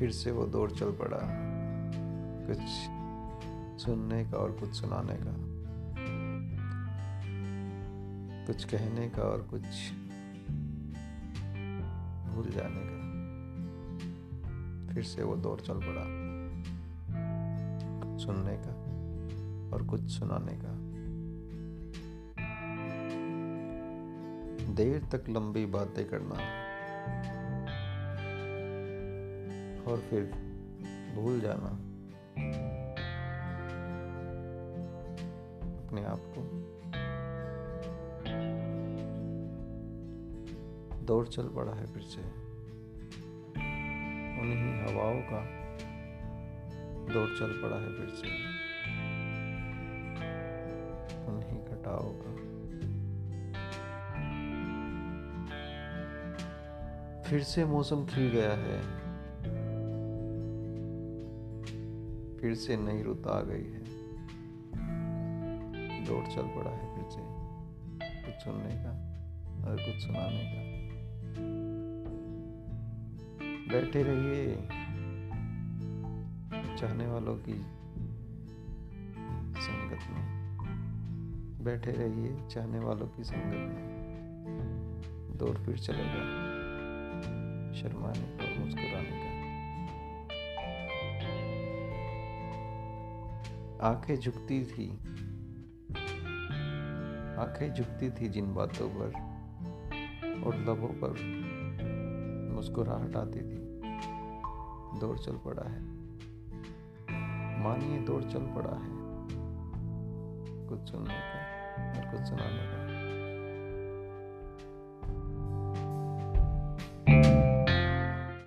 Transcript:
फिर से वो दौड़ चल पड़ा। कुछ सुनने का और कुछ सुनाने का। कुछ कहने का और कुछ भूल जाने का। फिर से वो दौड़ चल पड़ा। सुनने का और कुछ सुनाने का। देर तक लंबी बातें करना। और फिर भूल जाना। अपने आप को। दौड़ चल पड़ा है फिर से। उन्हीं हवाओं का दौड़ चल पड़ा है फिर से। उन्हीं घटाओं का। फिर से मौसम खिल गया है। फिर से नई रुत आ गई है। दौड़ चल पड़ा है फिर से। कुछ सुनने का और कुछ सुनाने का। बैठे रहिए। चाहने वालों की संगत में। बैठे रहिए चाहने वालों की संगत में। दौड़ फिर चलेगा। शर्माने का मुस्कुराने का। आँखें झुकती थी। आँखें झुकती थी जिन बातों पर और लबों पर मुस्कुराहट आती थी। दौड़ चल पड़ा है। मानिए दौड़ चल पड़ा है। कुछ सुनने का और कुछ सुनाने का।